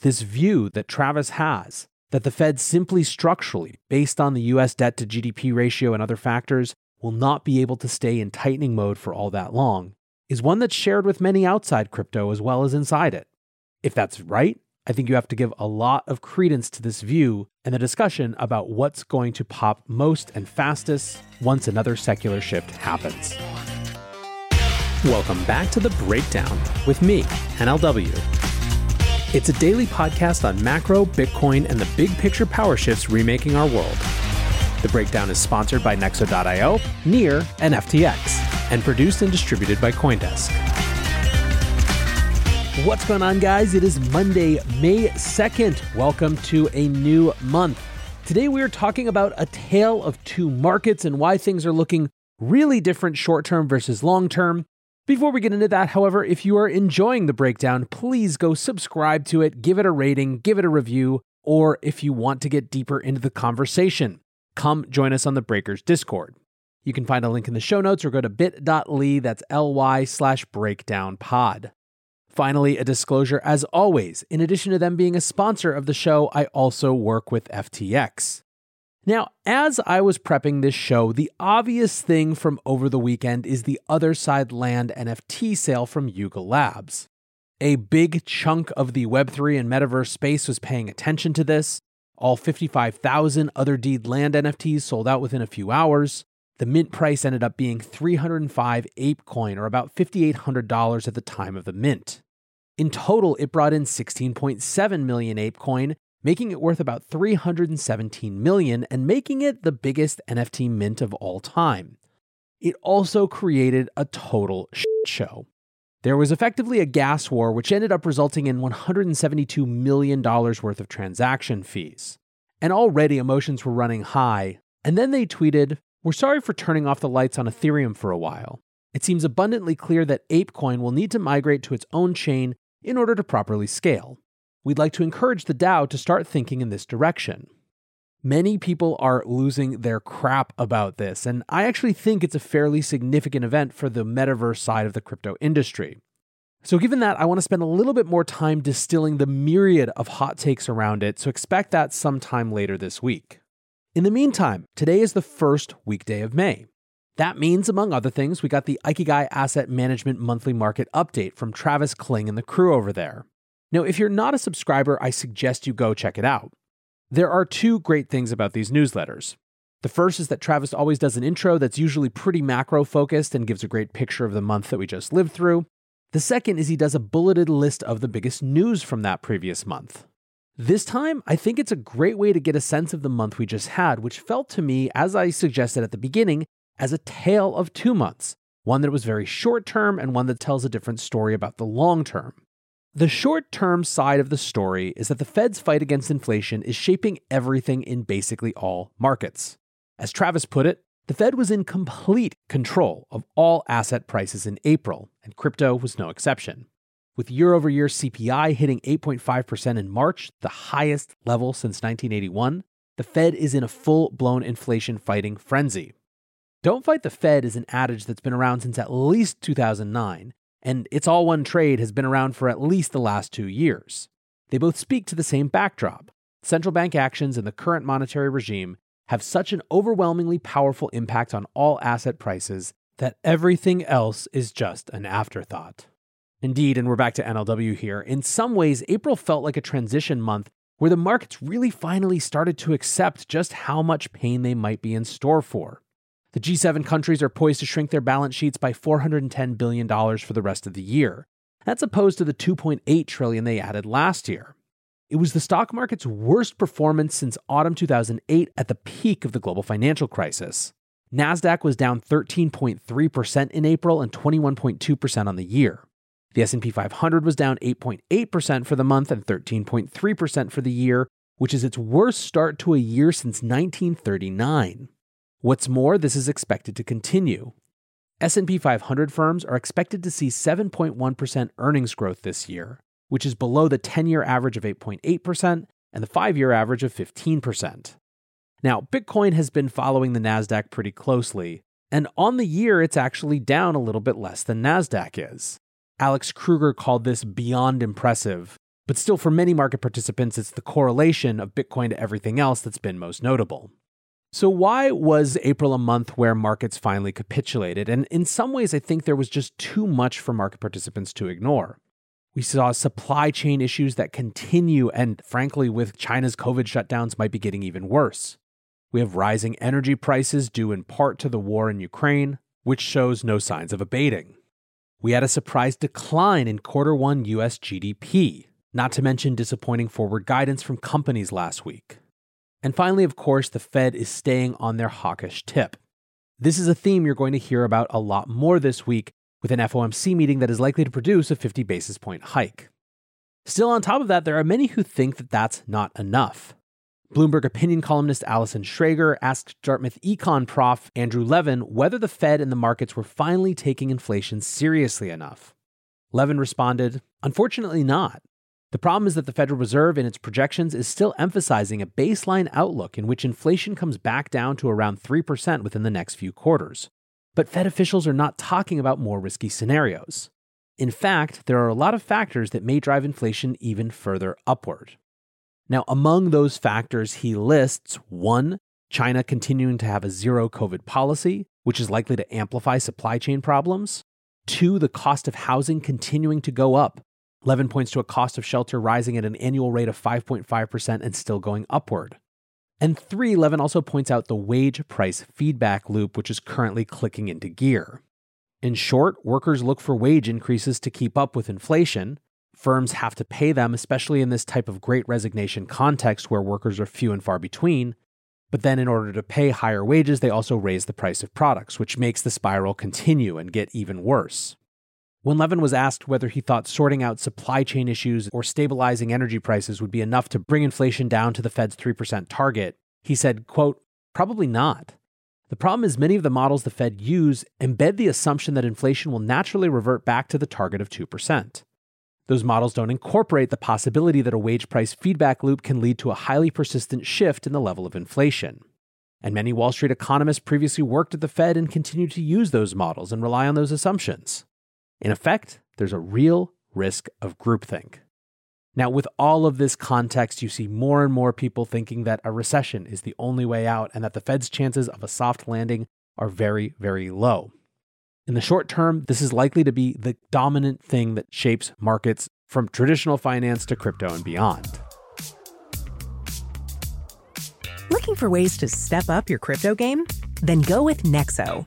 this view that Travis has that the Fed simply structurally, based on the US debt to GDP ratio and other factors, will not be able to stay in tightening mode for all that long, is one that's shared with many outside crypto as well as inside it. If that's right, I think you have to give a lot of credence to this view and the discussion about what's going to pop most and fastest once another secular shift happens. Welcome back to The Breakdown with me, NLW. It's a daily podcast on macro, Bitcoin, and the big picture power shifts remaking our world. The Breakdown is sponsored by Nexo.io, Near, and FTX, and produced and distributed by Coindesk. What's going on, guys? It is Monday, May 2nd. Welcome to a new month. Today, we are talking about a tale of two markets and why things are looking really different short term versus long term. Before we get into that, however, if you are enjoying the breakdown, please go subscribe to it, give it a rating, give it a review, or if you want to get deeper into the conversation, come join us on the Breakers Discord. You can find a link in the show notes or go to bit.ly, that's ly slash breakdown pod. Finally, a disclosure as always, in addition to them being a sponsor of the show, I also work with FTX. Now, as I was prepping this show, the obvious thing from over the weekend is the Otherside Land NFT sale from Yuga Labs. A big chunk of the Web3 and metaverse space was paying attention to this. All 55,000 Otherdeed Land NFTs sold out within a few hours. The mint price ended up being 305 ApeCoin, or about $5,800 at the time of the mint. In total, it brought in 16.7 million ApeCoin making it worth about 317 million and making it the biggest NFT mint of all time. It also created a total shit show. There was effectively a gas war, which ended up resulting in $172 million worth of transaction fees. And already emotions were running high. And then they tweeted, We're sorry for turning off the lights on Ethereum for a while. It seems abundantly clear that ApeCoin will need to migrate to its own chain in order to properly scale we'd like to encourage the DAO to start thinking in this direction. Many people are losing their crap about this, and I actually think it's a fairly significant event for the metaverse side of the crypto industry. So, given that, I want to spend a little bit more time distilling the myriad of hot takes around it, so expect that sometime later this week. In the meantime, today is the first weekday of May. That means, among other things, we got the Ikigai Asset Management Monthly Market Update from Travis Kling and the crew over there. Now, if you're not a subscriber, I suggest you go check it out. There are two great things about these newsletters. The first is that Travis always does an intro that's usually pretty macro focused and gives a great picture of the month that we just lived through. The second is he does a bulleted list of the biggest news from that previous month. This time, I think it's a great way to get a sense of the month we just had, which felt to me, as I suggested at the beginning, as a tale of two months one that was very short term and one that tells a different story about the long term. The short term side of the story is that the Fed's fight against inflation is shaping everything in basically all markets. As Travis put it, the Fed was in complete control of all asset prices in April, and crypto was no exception. With year over year CPI hitting 8.5% in March, the highest level since 1981, the Fed is in a full blown inflation fighting frenzy. Don't fight the Fed is an adage that's been around since at least 2009 and It's All One Trade has been around for at least the last two years. They both speak to the same backdrop. Central bank actions in the current monetary regime have such an overwhelmingly powerful impact on all asset prices that everything else is just an afterthought. Indeed, and we're back to NLW here, in some ways, April felt like a transition month where the markets really finally started to accept just how much pain they might be in store for. The G7 countries are poised to shrink their balance sheets by $410 billion for the rest of the year. That's opposed to the 2.8 trillion they added last year. It was the stock market's worst performance since autumn 2008 at the peak of the global financial crisis. Nasdaq was down 13.3% in April and 21.2% on the year. The S&P 500 was down 8.8% for the month and 13.3% for the year, which is its worst start to a year since 1939. What's more, this is expected to continue. S&P 500 firms are expected to see 7.1% earnings growth this year, which is below the 10-year average of 8.8% and the 5-year average of 15%. Now, Bitcoin has been following the Nasdaq pretty closely, and on the year it's actually down a little bit less than Nasdaq is. Alex Kruger called this beyond impressive, But still, for many market participants, it's the correlation of Bitcoin to everything else that's been most notable. So, why was April a month where markets finally capitulated? And in some ways, I think there was just too much for market participants to ignore. We saw supply chain issues that continue, and frankly, with China's COVID shutdowns, might be getting even worse. We have rising energy prices due in part to the war in Ukraine, which shows no signs of abating. We had a surprise decline in quarter one US GDP, not to mention disappointing forward guidance from companies last week. And finally, of course, the Fed is staying on their hawkish tip. This is a theme you're going to hear about a lot more this week with an FOMC meeting that is likely to produce a 50 basis point hike. Still, on top of that, there are many who think that that's not enough. Bloomberg opinion columnist Allison Schrager asked Dartmouth econ prof Andrew Levin whether the Fed and the markets were finally taking inflation seriously enough. Levin responded, Unfortunately, not. The problem is that the Federal Reserve, in its projections, is still emphasizing a baseline outlook in which inflation comes back down to around 3% within the next few quarters. But Fed officials are not talking about more risky scenarios. In fact, there are a lot of factors that may drive inflation even further upward. Now, among those factors, he lists one, China continuing to have a zero COVID policy, which is likely to amplify supply chain problems. Two, the cost of housing continuing to go up, Levin points to a cost of shelter rising at an annual rate of 5.5% and still going upward. And three, Levin also points out the wage price feedback loop, which is currently clicking into gear. In short, workers look for wage increases to keep up with inflation. Firms have to pay them, especially in this type of great resignation context where workers are few and far between. But then, in order to pay higher wages, they also raise the price of products, which makes the spiral continue and get even worse. When Levin was asked whether he thought sorting out supply chain issues or stabilizing energy prices would be enough to bring inflation down to the Fed's 3% target, he said, quote, probably not. The problem is many of the models the Fed use embed the assumption that inflation will naturally revert back to the target of 2%. Those models don't incorporate the possibility that a wage price feedback loop can lead to a highly persistent shift in the level of inflation. And many Wall Street economists previously worked at the Fed and continue to use those models and rely on those assumptions. In effect, there's a real risk of groupthink. Now, with all of this context, you see more and more people thinking that a recession is the only way out and that the Fed's chances of a soft landing are very, very low. In the short term, this is likely to be the dominant thing that shapes markets from traditional finance to crypto and beyond. Looking for ways to step up your crypto game? Then go with Nexo.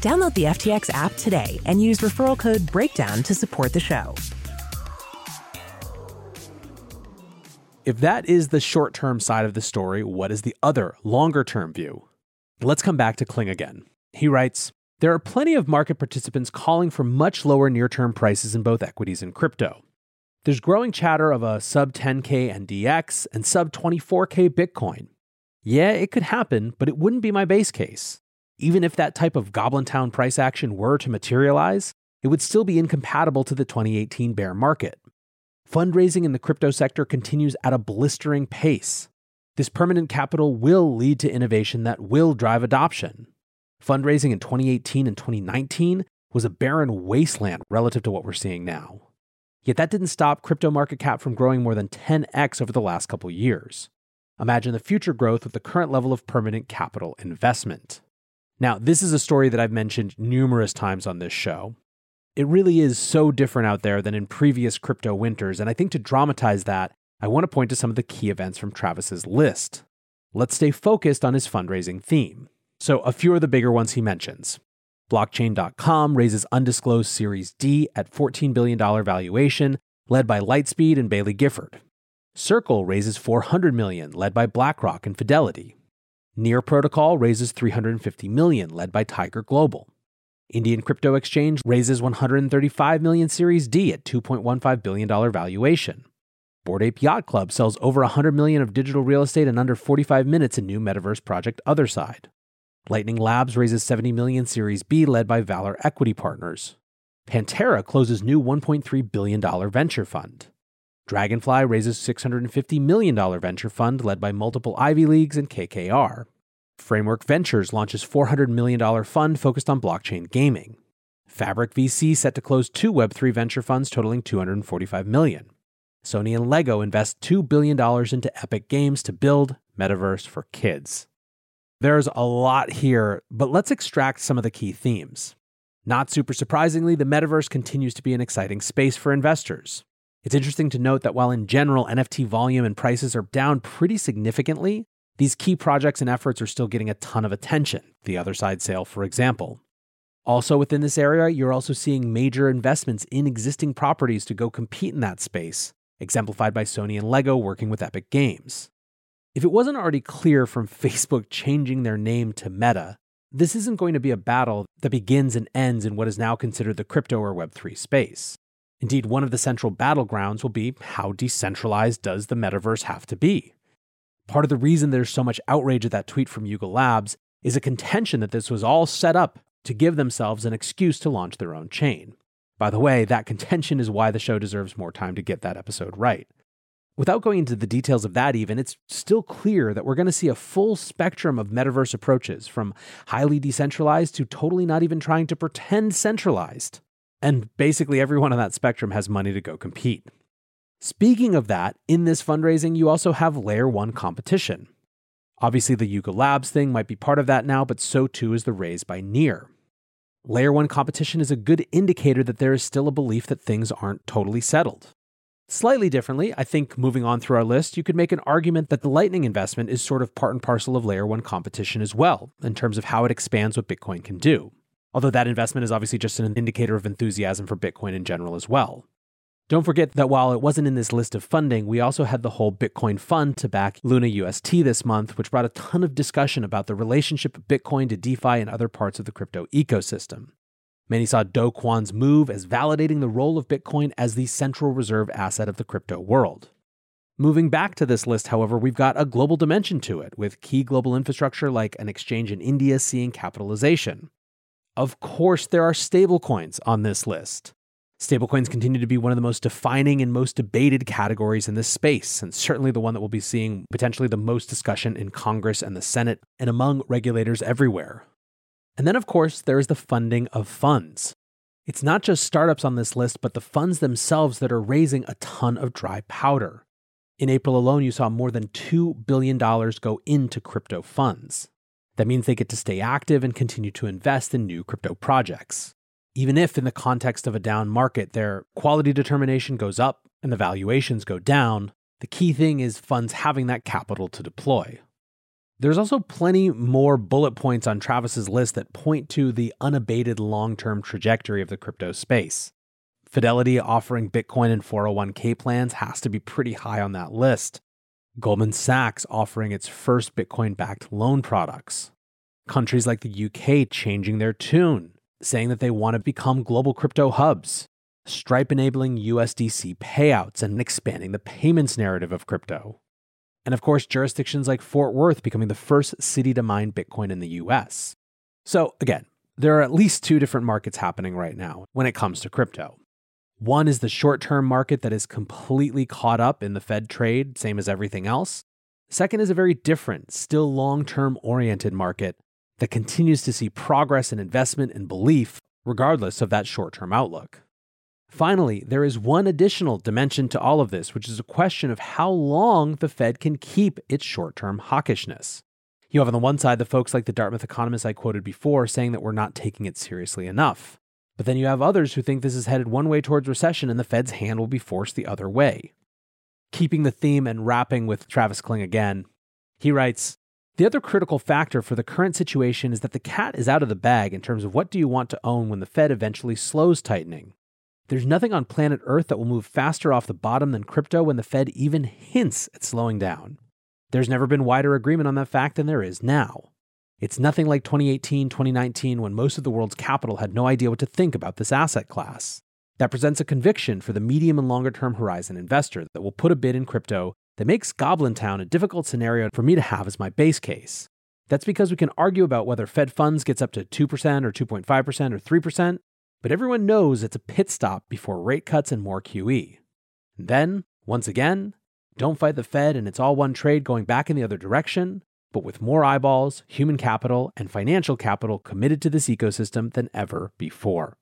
Download the FTX app today and use referral code BREAKDOWN to support the show. If that is the short term side of the story, what is the other, longer term view? Let's come back to Kling again. He writes There are plenty of market participants calling for much lower near term prices in both equities and crypto. There's growing chatter of a sub 10K NDX and sub 24K Bitcoin. Yeah, it could happen, but it wouldn't be my base case. Even if that type of Goblin Town price action were to materialize, it would still be incompatible to the 2018 bear market. Fundraising in the crypto sector continues at a blistering pace. This permanent capital will lead to innovation that will drive adoption. Fundraising in 2018 and 2019 was a barren wasteland relative to what we're seeing now. Yet that didn't stop crypto market cap from growing more than 10x over the last couple years. Imagine the future growth with the current level of permanent capital investment. Now, this is a story that I've mentioned numerous times on this show. It really is so different out there than in previous crypto winters, and I think to dramatize that, I want to point to some of the key events from Travis's list. Let's stay focused on his fundraising theme. So, a few of the bigger ones he mentions. Blockchain.com raises undisclosed Series D at $14 billion valuation, led by Lightspeed and Baillie Gifford. Circle raises 400 million, led by BlackRock and Fidelity. Near Protocol raises 350 million, led by Tiger Global. Indian Crypto Exchange raises 135 million Series D at 2.15 billion dollar valuation. Bored Ape Yacht Club sells over 100 million of digital real estate in under 45 minutes in new metaverse project Otherside. Lightning Labs raises 70 million Series B led by Valor Equity Partners. Pantera closes new $1.3 billion venture fund. Dragonfly raises $650 million venture fund led by multiple Ivy Leagues and KKR. Framework Ventures launches $400 million fund focused on blockchain gaming. Fabric VC set to close two Web3 venture funds totaling 245 million. Sony and Lego invest $2 billion into Epic Games to build Metaverse for kids. There's a lot here, but let's extract some of the key themes. Not super surprisingly, the metaverse continues to be an exciting space for investors. It's interesting to note that while in general NFT volume and prices are down pretty significantly, these key projects and efforts are still getting a ton of attention, the Otherside sale, for example. Also within this area, you're also seeing major investments in existing properties to go compete in that space, exemplified by Sony and Lego working with Epic Games. If it wasn't already clear from Facebook changing their name to Meta, this isn't going to be a battle that begins and ends in what is now considered the crypto or Web3 space. Indeed, one of the central battlegrounds will be how decentralized does the metaverse have to be? Part of the reason there's so much outrage at that tweet from Yuga Labs is a contention that this was all set up to give themselves an excuse to launch their own chain. By the way, that contention is why the show deserves more time to get that episode right. Without going into the details of that, even, it's still clear that we're going to see a full spectrum of metaverse approaches, from highly decentralized to totally not even trying to pretend centralized. And basically, everyone on that spectrum has money to go compete. Speaking of that, in this fundraising, you also have Layer 1 competition. Obviously, the Yuga Labs thing might be part of that now, but so too is the raise by Near. Layer 1 competition is a good indicator that there is still a belief that things aren't totally settled. Slightly differently, I think moving on through our list, you could make an argument that the Lightning investment is sort of part and parcel of Layer 1 competition as well, in terms of how it expands what Bitcoin can do. Although that investment is obviously just an indicator of enthusiasm for Bitcoin in general as well. Don't forget that while it wasn't in this list of funding, we also had the whole Bitcoin fund to back Luna UST this month, which brought a ton of discussion about the relationship of Bitcoin to DeFi and other parts of the crypto ecosystem. Many saw Do Kwon's move as validating the role of Bitcoin as the central reserve asset of the crypto world. Moving back to this list, however, we've got a global dimension to it, with key global infrastructure like an exchange in India seeing capitalization. Of course, there are stablecoins on this list. Stablecoins continue to be one of the most defining and most debated categories in this space, and certainly the one that we'll be seeing potentially the most discussion in Congress and the Senate and among regulators everywhere. And then, of course, there is the funding of funds. It's not just startups on this list, but the funds themselves that are raising a ton of dry powder. In April alone, you saw more than $2 billion go into crypto funds. That means they get to stay active and continue to invest in new crypto projects. Even if, in the context of a down market, their quality determination goes up and the valuations go down, the key thing is funds having that capital to deploy. There's also plenty more bullet points on Travis's list that point to the unabated long term trajectory of the crypto space. Fidelity offering Bitcoin and 401k plans has to be pretty high on that list. Goldman Sachs offering its first Bitcoin backed loan products. Countries like the UK changing their tune, saying that they want to become global crypto hubs. Stripe enabling USDC payouts and expanding the payments narrative of crypto. And of course, jurisdictions like Fort Worth becoming the first city to mine Bitcoin in the US. So, again, there are at least two different markets happening right now when it comes to crypto. One is the short term market that is completely caught up in the Fed trade, same as everything else. Second is a very different, still long term oriented market that continues to see progress in investment and belief, regardless of that short term outlook. Finally, there is one additional dimension to all of this, which is a question of how long the Fed can keep its short term hawkishness. You have on the one side the folks like the Dartmouth economist I quoted before saying that we're not taking it seriously enough. But then you have others who think this is headed one way towards recession and the Fed's hand will be forced the other way. Keeping the theme and wrapping with Travis Kling again, he writes The other critical factor for the current situation is that the cat is out of the bag in terms of what do you want to own when the Fed eventually slows tightening. There's nothing on planet Earth that will move faster off the bottom than crypto when the Fed even hints at slowing down. There's never been wider agreement on that fact than there is now. It's nothing like 2018, 2019, when most of the world's capital had no idea what to think about this asset class. That presents a conviction for the medium and longer term horizon investor that will put a bid in crypto that makes Goblin Town a difficult scenario for me to have as my base case. That's because we can argue about whether Fed funds gets up to 2% or 2.5% or 3%, but everyone knows it's a pit stop before rate cuts and more QE. Then, once again, don't fight the Fed and it's all one trade going back in the other direction, but with more eyeballs, human capital, and financial capital committed to this ecosystem than ever before.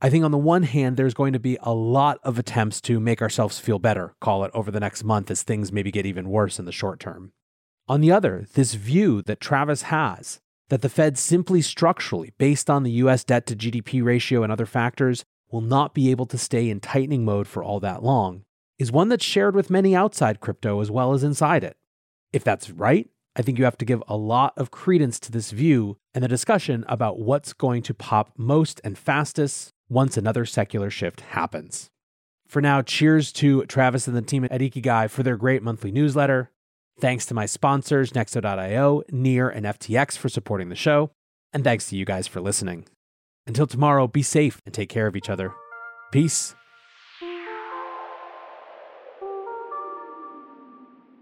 I think on the one hand, there's going to be a lot of attempts to make ourselves feel better, call it, over the next month as things maybe get even worse in the short term. On the other, this view that Travis has that the Fed simply structurally, based on the US debt to GDP ratio and other factors, will not be able to stay in tightening mode for all that long, is one that's shared with many outside crypto as well as inside it. If that's right, I think you have to give a lot of credence to this view and the discussion about what's going to pop most and fastest once another secular shift happens. For now, cheers to Travis and the team at Ikigai for their great monthly newsletter. Thanks to my sponsors, Nexo.io, Near, and FTX for supporting the show. And thanks to you guys for listening. Until tomorrow, be safe and take care of each other. Peace.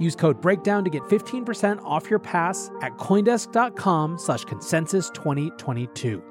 Use code BREAKDOWN to get 15% off your pass at Coindesk.com slash consensus 2022.